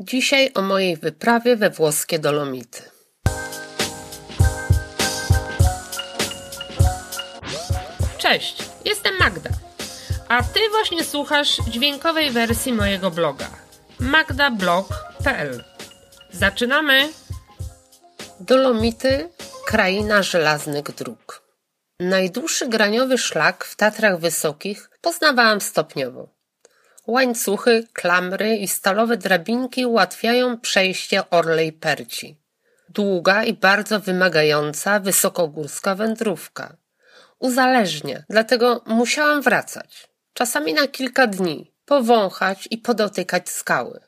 Dzisiaj o mojej wyprawie we włoskie Dolomity. Cześć, jestem Magda. A ty właśnie słuchasz dźwiękowej wersji mojego bloga magdablog.pl. Zaczynamy! Dolomity kraina żelaznych dróg. Najdłuższy graniowy szlak w Tatrach Wysokich poznawałam stopniowo. Łańcuchy, klamry i stalowe drabinki ułatwiają przejście Orlej Perci. Długa i bardzo wymagająca wysokogórska wędrówka. Uzależnia, dlatego musiałam wracać. Czasami na kilka dni, powąchać i podotykać skały.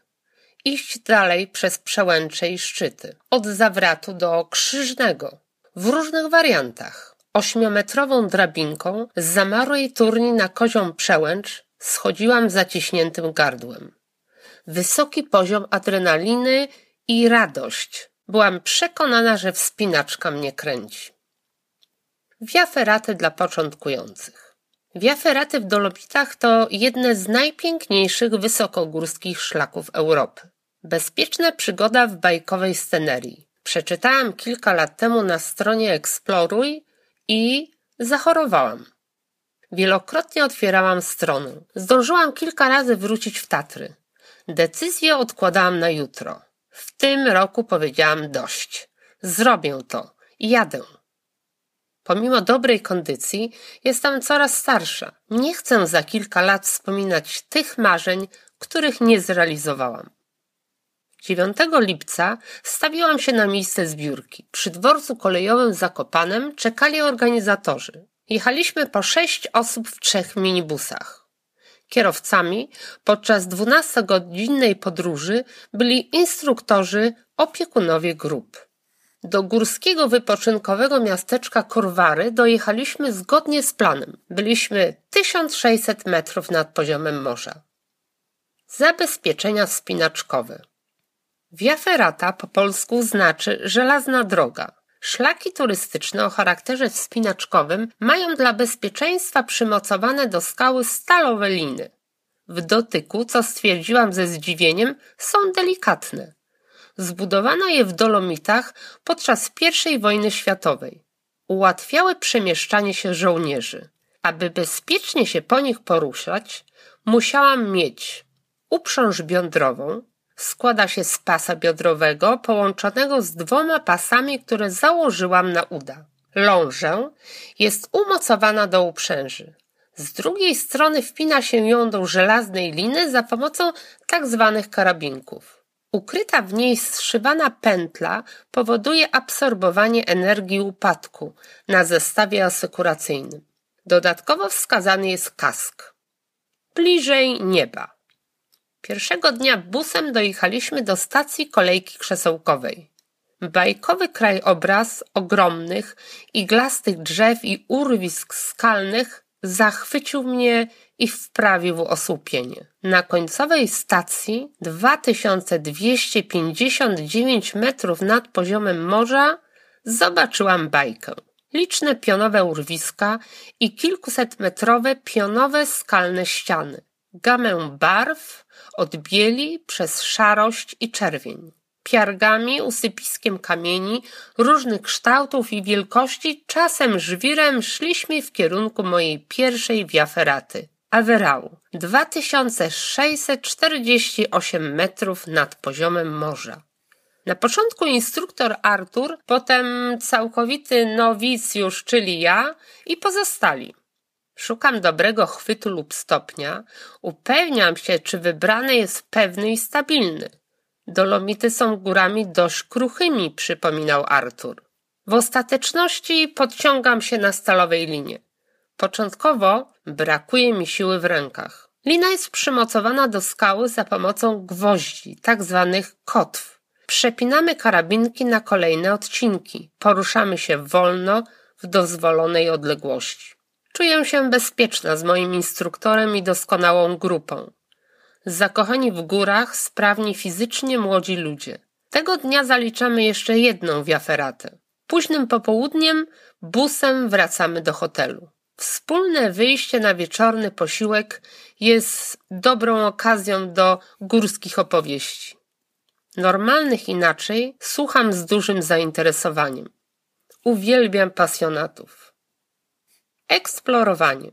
Iść dalej przez przełęcze i szczyty. Od zawratu do krzyżnego. W różnych wariantach. Ośmiometrową drabinką z zamarłej turni na kozią przełęcz schodziłam zaciśniętym gardłem. Wysoki poziom adrenaliny i radość. Byłam przekonana, że wspinaczka mnie kręci. Wiaferaty dla początkujących. Wiaferaty w Dolomitach to jedne z najpiękniejszych wysokogórskich szlaków Europy. Bezpieczna przygoda w bajkowej scenerii. Przeczytałam kilka lat temu na stronie Exploruj i zachorowałam. Wielokrotnie otwierałam stronę. Zdążyłam kilka razy wrócić w Tatry. Decyzję odkładałam na jutro. W tym roku powiedziałam dość. Zrobię to. Jadę. Pomimo dobrej kondycji, jestem coraz starsza. Nie chcę za kilka lat wspominać tych marzeń, których nie zrealizowałam. 9 lipca stawiłam się na miejsce zbiórki. Przy dworcu kolejowym Zakopanem czekali organizatorzy. Jechaliśmy po sześć osób w trzech minibusach. Kierowcami podczas dwunastogodzinnej podróży byli instruktorzy, opiekunowie grup. Do górskiego wypoczynkowego miasteczka Korwary dojechaliśmy zgodnie z planem. Byliśmy 1600 metrów nad poziomem morza. Zabezpieczenia wspinaczkowe. Via Ferrata po polsku znaczy żelazna droga. Szlaki turystyczne o charakterze wspinaczkowym mają dla bezpieczeństwa przymocowane do skały stalowe liny. W dotyku, co stwierdziłam ze zdziwieniem, są delikatne. Zbudowano je w Dolomitach podczas I wojny światowej. Ułatwiały przemieszczanie się żołnierzy. Aby bezpiecznie się po nich poruszać, musiałam mieć uprząż biodrową, składa się z pasa biodrowego połączonego z dwoma pasami, które założyłam na uda. Lążę jest umocowana do uprzęży. Z drugiej strony wpina się ją do żelaznej liny za pomocą tak zwanych karabinków. Ukryta w niej zszywana pętla powoduje absorbowanie energii upadku na zestawie asekuracyjnym. Dodatkowo wskazany jest kask. Bliżej nieba. Pierwszego dnia busem dojechaliśmy do stacji kolejki krzesełkowej. Bajkowy krajobraz ogromnych, iglastych drzew i urwisk skalnych zachwycił mnie i wprawił w osłupienie. Na końcowej stacji, 2259 metrów nad poziomem morza, zobaczyłam bajkę. Liczne pionowe urwiska i kilkusetmetrowe pionowe skalne ściany. Gamę barw, od bieli przez szarość i czerwień. Piargami, usypiskiem kamieni różnych kształtów i wielkości, czasem żwirem szliśmy w kierunku mojej pierwszej wiaferaty. Averau, 2648 metrów nad poziomem morza. Na początku instruktor Artur, potem całkowity nowicjusz, czyli ja i pozostali. Szukam dobrego chwytu lub stopnia, upewniam się, czy wybrany jest pewny i stabilny. Dolomity są górami dość kruchymi, przypominał Artur. W ostateczności podciągam się na stalowej linie. Początkowo brakuje mi siły w rękach. Lina jest przymocowana do skały za pomocą gwoździ, tak zwanych kotw. Przepinamy karabinki na kolejne odcinki. Poruszamy się wolno w dozwolonej odległości. Czuję się bezpieczna z moim instruktorem i doskonałą grupą. Zakochani w górach, sprawni fizycznie młodzi ludzie. Tego dnia zaliczamy jeszcze jedną wiaferatę. Późnym popołudniem busem wracamy do hotelu. Wspólne wyjście na wieczorny posiłek jest dobrą okazją do górskich opowieści. Normalnych inaczej słucham z dużym zainteresowaniem. Uwielbiam pasjonatów. Eksplorowanie.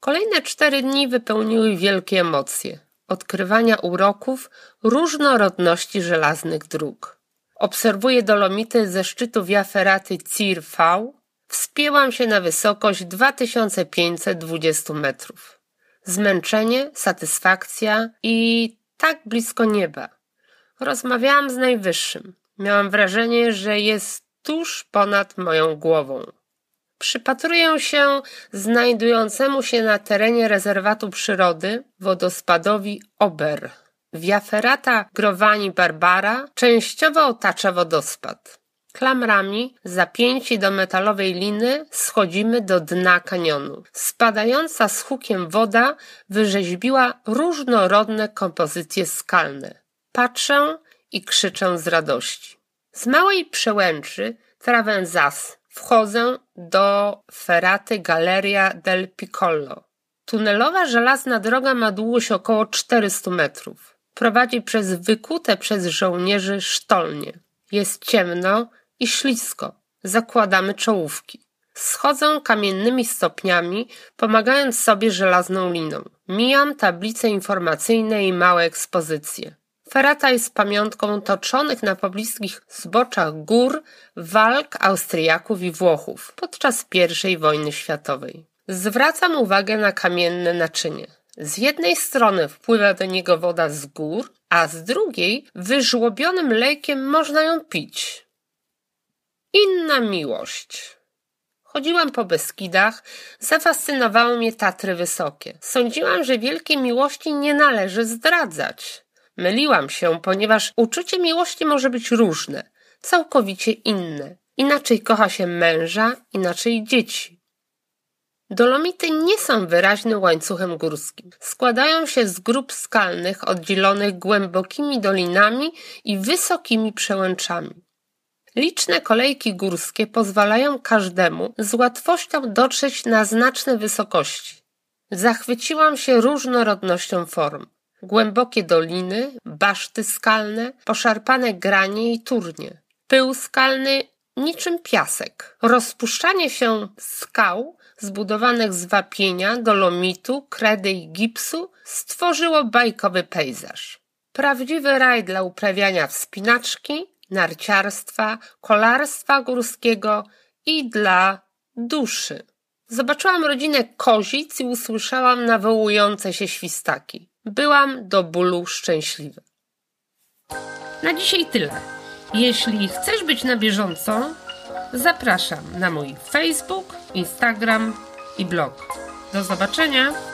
Kolejne cztery dni wypełniły wielkie emocje. Odkrywania uroków różnorodności żelaznych dróg. Obserwuję dolomity ze szczytu Via Ferraty Cir V. Wspięłam się na wysokość 2520 metrów. Zmęczenie, satysfakcja i tak blisko nieba. Rozmawiałam z najwyższym. Miałam wrażenie, że jest tuż ponad moją głową. Przypatruję się znajdującemu się na terenie rezerwatu przyrody wodospadowi Ober. Via Ferrata Growani Barbara częściowo otacza wodospad. Klamrami, zapięci do metalowej liny, schodzimy do dna kanionu. Spadająca z hukiem woda wyrzeźbiła różnorodne kompozycje skalne. Patrzę i krzyczę z radości. Z małej przełęczy Travenzas wchodzę do Ferraty Galleria del Piccolo. Tunelowa żelazna droga ma długość około 400 metrów. Prowadzi przez wykute przez żołnierzy sztolnie. Jest ciemno i ślisko. Zakładamy czołówki. Schodzę kamiennymi stopniami, pomagając sobie żelazną liną. Mijam tablice informacyjne i małe ekspozycje. Ferata jest pamiątką toczonych na pobliskich zboczach gór walk Austriaków i Włochów podczas I wojny światowej. Zwracam uwagę na kamienne naczynie. Z jednej strony wpływa do niego woda z gór, a z drugiej wyżłobionym lejkiem można ją pić. Inna miłość. Chodziłam po Beskidach, zafascynowały mnie Tatry Wysokie. Sądziłam, że wielkiej miłości nie należy zdradzać. Myliłam się, ponieważ uczucie miłości może być różne, całkowicie inne. Inaczej kocha się męża, inaczej dzieci. Dolomity nie są wyraźnym łańcuchem górskim. Składają się z grup skalnych oddzielonych głębokimi dolinami i wysokimi przełęczami. Liczne kolejki górskie pozwalają każdemu z łatwością dotrzeć na znaczne wysokości. Zachwyciłam się różnorodnością form głębokie doliny, baszty skalne, poszarpane granie i turnie. Pył skalny niczym piasek. Rozpuszczanie się skał zbudowanych z wapienia, dolomitu, kredy i gipsu stworzyło bajkowy pejzaż. Prawdziwy raj dla uprawiania wspinaczki, narciarstwa, kolarstwa górskiego i dla duszy. Zobaczyłam rodzinę kozic i usłyszałam nawołujące się świstaki. Byłam do bólu szczęśliwa. Na dzisiaj tyle. Jeśli chcesz być na bieżąco, zapraszam na mój Facebook, Instagram i blog. Do zobaczenia!